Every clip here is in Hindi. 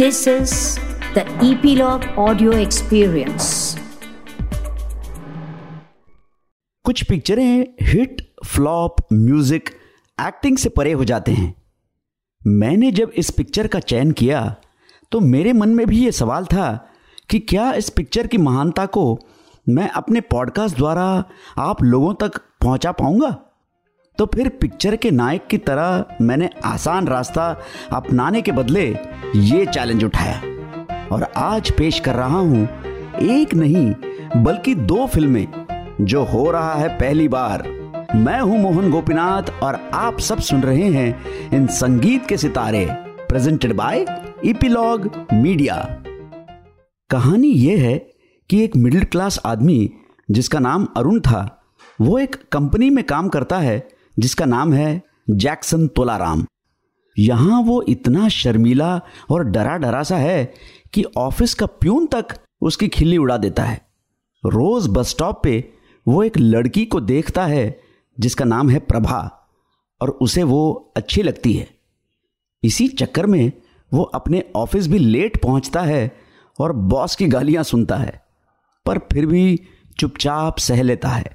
This is the Epilogue Audio Experience. कुछ पिक्चरें हिट, फ्लॉप, म्यूज़िक, एक्टिंग से परे हो जाते हैं मैंने जब इस पिक्चर का चयन किया तो मेरे मन में भी ये सवाल था कि क्या इस पिक्चर की महानता को मैं अपने पॉडकास्ट द्वारा आप लोगों तक पहुँचा पाऊँगा तो फिर पिक्चर के नायक की तरह मैंने आसान रास्ता अपनाने के बदले ये चैलेंज उठाया। और आज पेश कर रहा हूँ एक नहीं, बल्कि दो फ़िल्में, जो हो रहा है पहली बार। मैं हूँ मोहन गोपीनाथ और आप सब सुन रहे हैं इन संगीत के सितारे प्रेजेंटेड बाय इपिलॉग मीडिया कहानी यह है कि एक मिडिल क्लास आदमी, जिसका नाम अरुण था, वो एक कंपनी में काम करता है जिसका नाम है जैक्सन तोलाराम। यहाँ वो इतना शर्मीला और डरा डरा सा है कि ऑफ़िस का प्यून तक उसकी खिल्ली उड़ा देता है। रोज बस स्टॉप पे वो एक लड़की को देखता है, जिसका नाम है प्रभा, और उसे वो अच्छी लगती है। इसी चक्कर में वो अपने ऑफ़िस भी लेट पहुँचता है और बॉस की गालियाँ सुनता है, पर फिर भी चुपचाप सह लेता है।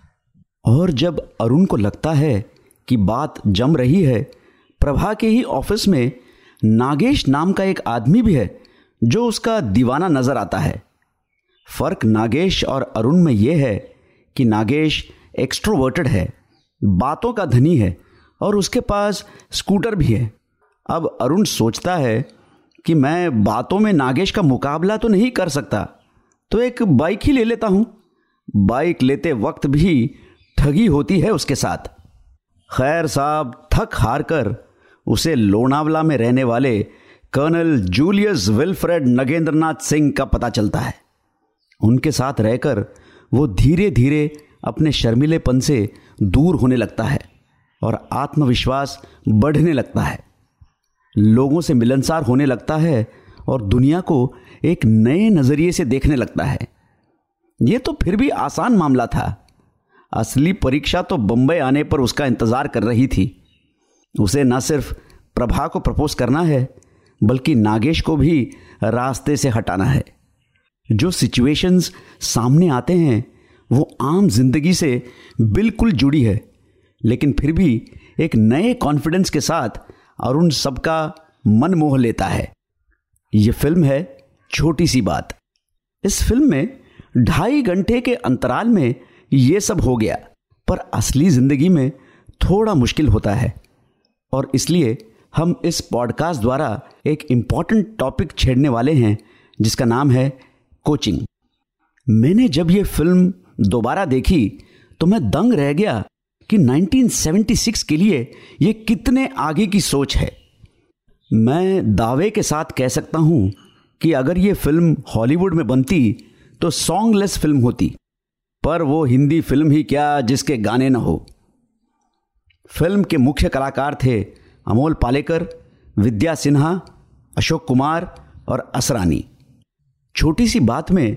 और जब अरुण को लगता है कि बात जम रही है। प्रभा के ही ऑफ़िस में नागेश नाम का एक आदमी भी है, जो उसका दीवाना नज़र आता है। फ़र्क नागेश और अरुण में यह है कि नागेश एक्सट्रोवर्टेड है, बातों का धनी है और उसके पास स्कूटर भी है। अब अरुण सोचता है कि मैं बातों में नागेश का मुकाबला तो नहीं कर सकता तो एक बाइक ही ले लेता हूँ। बाइक लेते वक्त भी ठगी होती है उसके साथ। खैर साहब, थक हार कर उसे लोनावला में रहने वाले colonel Julius Wilfred Nagendranath Singh का पता चलता है। उनके साथ रहकर वो धीरे धीरे अपने शर्मिलेपन से दूर होने लगता है और आत्मविश्वास बढ़ने लगता है। लोगों से मिलनसार होने लगता है और दुनिया को एक नए नज़रिए से देखने लगता है। ये तो फिर भी आसान मामला था। असली परीक्षा तो बम्बई आने पर उसका इंतज़ार कर रही थी। उसे न सिर्फ़ प्रभा को प्रपोज करना है, बल्कि नागेश को भी रास्ते से हटाना है। जो सिचुएशंस सामने आते हैं, वो आम ज़िंदगी से बिल्कुल जुड़ी है, लेकिन फिर भी एक नए कॉन्फिडेंस के साथ अरुण सबका मन मोह लेता है। ये फ़िल्म है छोटी सी बात। इस फ़िल्म में ढाई घंटे के अंतराल में ये सब हो गया। पर असली ज़िंदगी में थोड़ा मुश्किल होता है। और इसलिए हम इस पॉडकास्ट द्वारा एक इंपॉर्टेंट टॉपिक छेड़ने वाले हैं, जिसका नाम है कोचिंग। मैंने जब ये फ़िल्म दोबारा देखी तो मैं दंग रह गया कि 1976 के लिए ये कितने आगे की सोच है। मैं दावे के साथ कह सकता हूँ कि अगर ये फ़िल्म हॉलीवुड में बनती तो सॉन्गलेस फ़िल्म होती। पर वो हिंदी फ़िल्म ही क्या जिसके गाने न हो। फ़िल्म के मुख्य कलाकार थे अमोल पालेकर, विद्या सिन्हा, अशोक कुमार और असरानी। छोटी सी बात में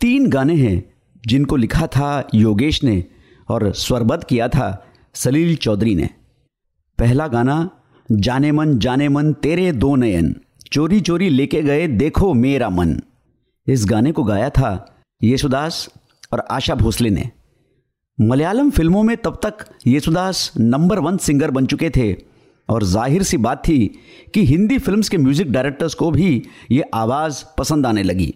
तीन गाने हैं जिनको लिखा था योगेश ने और स्वरबद्ध किया था सलील चौधरी ने। पहला गाना, जाने मन जाने मन, तेरे दो नयन, चोरी चोरी लेके गए, देखो मेरा मन। इस गाने को गाया था येसुदास और आशा भोसले ने। मलयालम फ़िल्मों में तब तक येसुदास नंबर वन सिंगर बन चुके थे और ज़ाहिर सी बात थी कि हिंदी फिल्म्स के म्यूज़िक डायरेक्टर्स को भी ये आवाज़ पसंद आने लगी।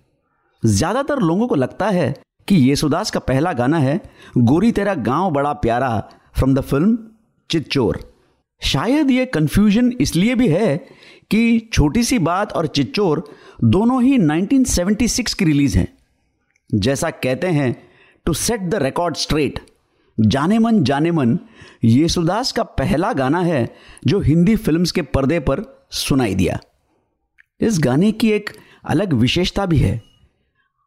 ज़्यादातर लोगों को लगता है कि येसुदास का पहला गाना है गोरी तेरा गाँव बड़ा प्यारा फ्रॉम द फ़िल्म चिच्चोर शायद ये कंफ्यूजन इसलिए भी है कि छोटी सी बात और चिच्चोर दोनों ही 1976 की रिलीज़ हैं। जैसा कहते हैं to set the record straight जाने मन जाने मन, येसुदास का पहला गाना है जो हिंदी फिल्म्स के पर्दे पर सुनाई दिया। इस गाने की एक अलग विशेषता भी है।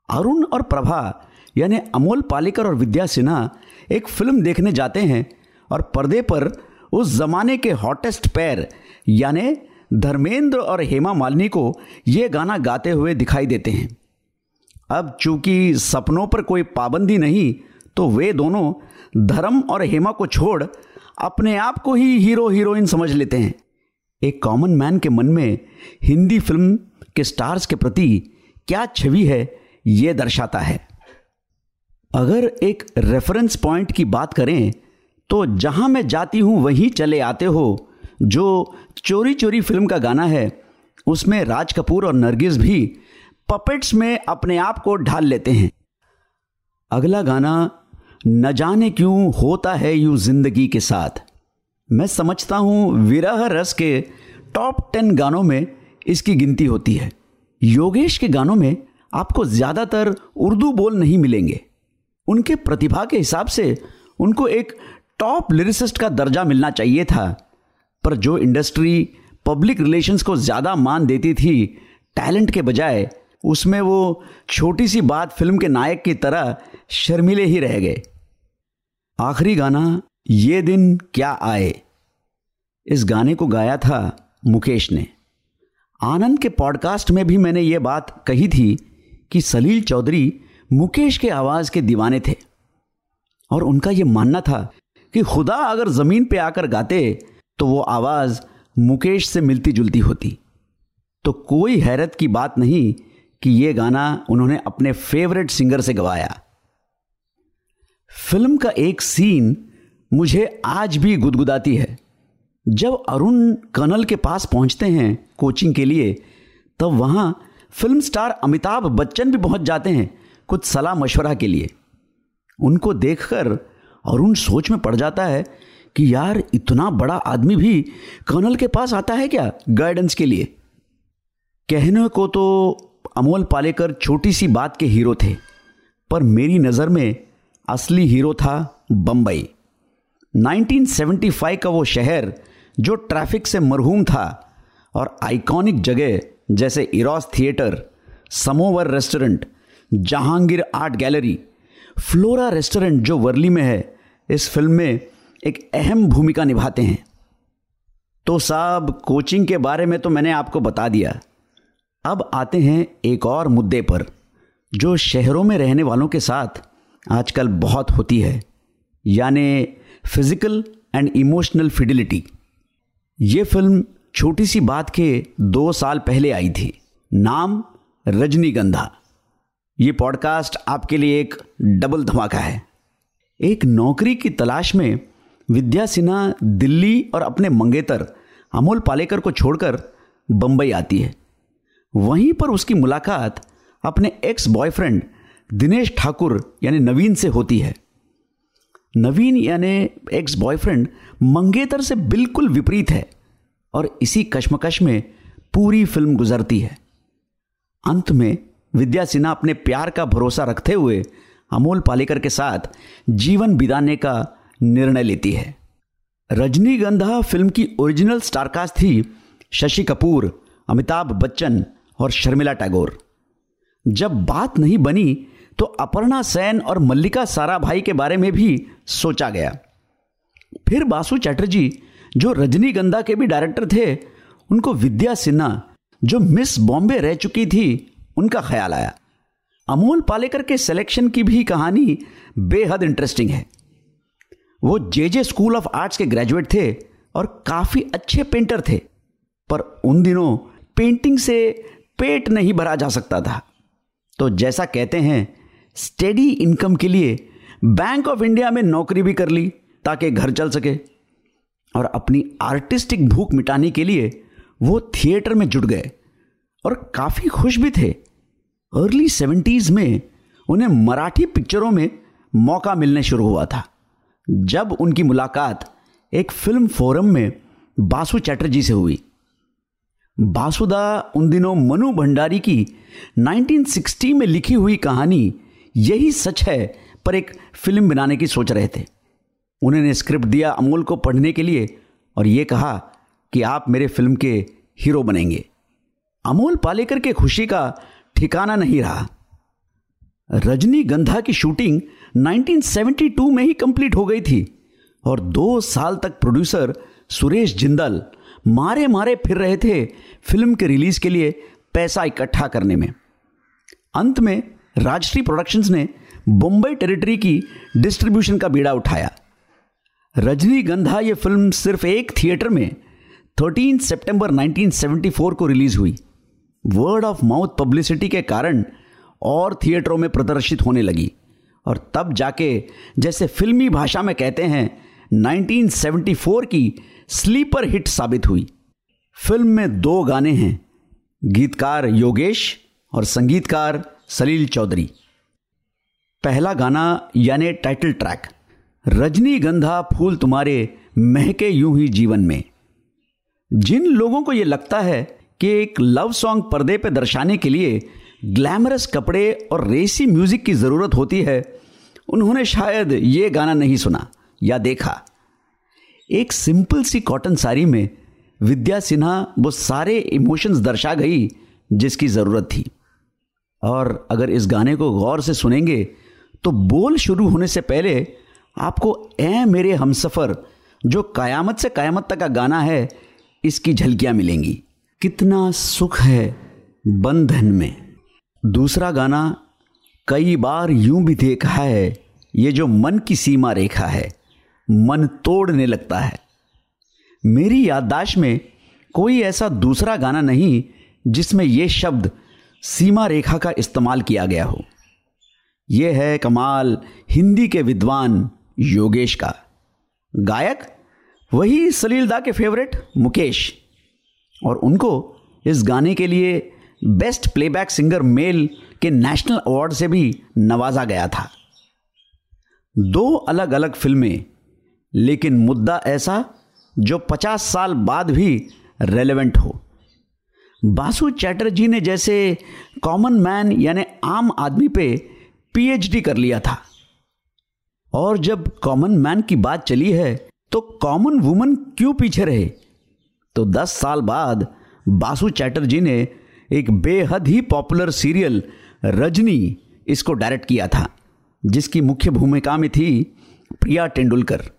अरुण और प्रभा, यानी अमोल पालेकर और विद्या सिन्हा, एक फ़िल्म देखने जाते हैं और पर्दे पर उस जमाने के हॉटेस्ट पैर यानी धर्मेंद्र और हेमा मालिनी को ये गाना गाते हुए दिखाई देते हैं। अब चूँकि सपनों पर कोई पाबंदी नहीं तो वे दोनों धर्म और हेमा को छोड़ अपने आप को ही हीरो हीरोइन समझ लेते हैं। एक कॉमन मैन के मन में हिंदी फ़िल्म के स्टार्स के प्रति क्या छवि है यह दर्शाता है। अगर एक रेफरेंस पॉइंट की बात करें तो जहाँ मैं जाती हूँ, वहीं चले आते हो, जो चोरी चोरी फ़िल्म का गाना है, उसमें राज कपूर और नरगिस भी पपेट्स में अपने आप को ढाल लेते हैं। अगला गाना, न जाने क्यों होता है यूँ ज़िंदगी के साथ। मैं समझता हूँ विरह रस के टॉप टेन गानों में इसकी गिनती होती है। योगेश के गानों में आपको ज़्यादातर उर्दू बोल नहीं मिलेंगे। उनके प्रतिभा के हिसाब से उनको एक टॉप लिरिसिस्ट का दर्जा मिलना चाहिए था। पर जो इंडस्ट्री पब्लिक रिलेशंस को ज़्यादा मान देती थी टैलेंट के बजाय उसमें वो छोटी सी बात फ़िल्म के नायक की तरह शर्मिले ही रह गए। आखिरी गाना, ये दिन क्या आए? इस गाने को गाया था मुकेश ने। आनंद के पॉडकास्ट में भी मैंने ये बात कही थी कि सलील चौधरी मुकेश के आवाज़ के दीवाने थे। और उनका यह मानना था कि खुदा अगर ज़मीन पे आकर गाते तो वो आवाज़ मुकेश से मिलती जुलती होती। तो कोई हैरत की बात नहीं कि यह गाना उन्होंने अपने फेवरेट सिंगर से गवाया। फ़िल्म का एक सीन मुझे आज भी गुदगुदाती है। जब अरुण कर्नल के पास पहुँचते हैं कोचिंग के लिए, तब वहाँ फ़िल्म स्टार अमिताभ बच्चन भी पहुँच जाते हैं कुछ सलाह मशवरा के लिए। उनको देखकर अरुण सोच में पड़ जाता है कि यार, इतना बड़ा आदमी भी कर्नल के पास आता है क्या गाइडेंस के लिए? कहने को तो अमोल पालेकर छोटी सी बात के हीरो थे, पर मेरी नज़र में असली हीरो था बम्बई 1975 का वो शहर जो ट्रैफ़िक से मरहूम था और आइकॉनिक जगह जैसे Eros theatre, Samovar restaurant, Jehangir art gallery, Flora restaurant जो वर्ली में है, इस फ़िल्म में एक अहम भूमिका निभाते हैं। तो साहब, कोचिंग के बारे में तो मैंने आपको बता दिया। अब आते हैं एक और मुद्दे पर, जो शहरों में रहने वालों के साथ आजकल बहुत होती है, यानी फ़िज़िकल एंड इमोशनल फिडिलिटी ये फ़िल्म छोटी सी बात के दो साल पहले आई थी, नाम रजनीगंधा। ये पॉडकास्ट आपके लिए एक डबल धमाका है। एक नौकरी की तलाश में विद्या सिन्हा दिल्ली और अपने मंगेतर अमोल पालेकर को छोड़कर बंबई आती है। वहीं पर उसकी मुलाकात अपने एक्स बॉयफ्रेंड दिनेश ठाकुर, यानी नवीन से होती है। नवीन, यानी एक्स बॉयफ्रेंड मंगेतर से बिल्कुल विपरीत है और इसी कश्मकश में पूरी फ़िल्म गुजरती है। अंत में विद्या सिन्हा अपने प्यार का भरोसा रखते हुए अमोल पालेकर के साथ जीवन बिताने का निर्णय लेती है। रजनीगंधा फ़िल्म की ओरिजिनल स्टारकास्ट थी शशि कपूर, अमिताभ बच्चन और शर्मिला टैगोर। जब बात नहीं बनी तो अपर्णा सेन और मल्लिका साराभाई के बारे में भी सोचा गया। फिर बासु चैटर्जी, जो रजनीगंधा के भी डायरेक्टर थे, उनको विद्या सिन्हा, जो मिस बॉम्बे रह चुकी थी, उनका ख्याल आया। अमोल पालेकर के सिलेक्शन की भी कहानी बेहद इंटरेस्टिंग है। वो J J school of arts के ग्रेजुएट थे और काफ़ी अच्छे पेंटर थे। पर उन दिनों पेंटिंग से पेट नहीं भरा जा सकता था। तो जैसा कहते हैं स्टेडी इनकम के लिए बैंक ऑफ़ इंडिया में नौकरी भी कर ली ताकि घर चल सके। और अपनी आर्टिस्टिक भूख मिटाने के लिए वो थिएटर में जुट गए और काफ़ी खुश भी थे। अर्ली सेवेंटीज़ में उन्हें मराठी पिक्चरों में मौका मिलने शुरू हुआ था। जब उनकी मुलाकात एक फ़िल्म फोरम में बासु चैटर्जी से हुई। बासुदा उन दिनों मनु भंडारी की 1960 में लिखी हुई कहानी यही सच है पर एक फ़िल्म बनाने की सोच रहे थे। उन्होंने स्क्रिप्ट दिया अमोल को पढ़ने के लिए और ये कहा कि आप मेरे फ़िल्म के हीरो बनेंगे। अमोल पालेकर के खुशी का ठिकाना नहीं रहा। रजनी गंधा की शूटिंग 1972 में ही कंप्लीट हो गई थी और दो साल तक प्रोड्यूसर सुरेश जिंदल मारे मारे फिर रहे थे फ़िल्म के रिलीज़ के लिए पैसा इकट्ठा करने में। अंत में राजश्री प्रोडक्शंस ने बम्बई टेरिटरी की डिस्ट्रीब्यूशन का बीड़ा उठाया। रजनीगंधा ये फ़िल्म सिर्फ़ एक थिएटर में 13 सितंबर 1974 को रिलीज़ हुई। वर्ड ऑफ़ माउथ पब्लिसिटी के कारण और थिएटरों में प्रदर्शित होने लगी। और तब जाके जैसे फिल्मी भाषा में कहते हैं 1974 की स्लीपर हिट साबित हुई। फ़िल्म में दो गाने हैं, गीतकार योगेश और संगीतकार सलील चौधरी। पहला गाना यानी टाइटल ट्रैक रजनीगंधा फूल तुम्हारे महके यूँ ही जीवन में। जिन लोगों को यह लगता है कि एक लव सॉन्ग पर्दे पर दर्शाने के लिए ग्लैमरस कपड़े और रेसी म्यूज़िक की ज़रूरत होती है, उन्होंने शायद ये गाना नहीं सुना या देखा। एक सिंपल सी कॉटन साड़ी में विद्या सिन्हा वो सारे इमोशंस दर्शा गई जिसकी ज़रूरत थी। और अगर इस गाने को गौर से सुनेंगे तो बोल शुरू होने से पहले आपको ए मेरे हमसफ़र, जो कयामत से कयामत तक का गाना है, इसकी झलकियाँ मिलेंगी। कितना सुख है बंधन में। दूसरा गाना, कई बार यूँ भी देखा है, ये जो मन की सीमा रेखा है। मन तोड़ने लगता है। मेरी याददाश्त में कोई ऐसा दूसरा गाना नहीं जिसमें यह शब्द सीमा रेखा का इस्तेमाल किया गया हो। यह है कमाल हिंदी के विद्वान योगेश का। गायक वही सलीलदा के फेवरेट मुकेश। और उनको इस गाने के लिए बेस्ट प्लेबैक सिंगर मेल के नेशनल अवार्ड से भी नवाजा गया था। दो अलग अलग फ़िल्में लेकिन मुद्दा ऐसा जो पचास साल बाद भी रेलेवेंट हो। बासु चैटर्जी ने जैसे कॉमन मैन यानी आम आदमी पे पीएचडी कर लिया था। और जब कॉमन मैन की बात चली है तो कॉमन वुमन क्यों पीछे रहे? तो दस साल बाद बासु चैटर्जी ने एक बेहद ही पॉपुलर सीरियल रजनी इसको डायरेक्ट किया था, जिसकी मुख्य भूमिका में थी प्रिया तेंदुलकर।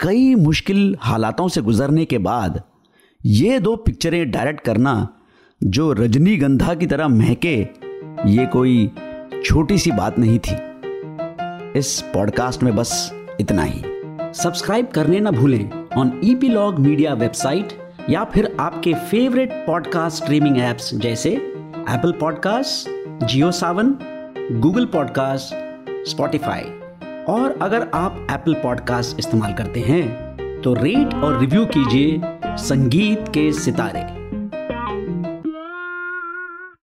कई मुश्किल हालातों से गुजरने के बाद ये दो पिक्चरें डायरेक्ट करना, जो रजनीगंधा की तरह महके, ये कोई छोटी सी बात नहीं थी। इस पॉडकास्ट में बस इतना ही। सब्सक्राइब करने ना भूलें ऑन ईपीलॉग मीडिया वेबसाइट या फिर आपके फेवरेट पॉडकास्ट स्ट्रीमिंग एप्स जैसे Apple podcast Jio Saavn Google podcast Spotify और अगर आप एप्पल पॉडकास्ट इस्तेमाल करते हैं तो रेट और रिव्यू कीजिए संगीत के सितारे।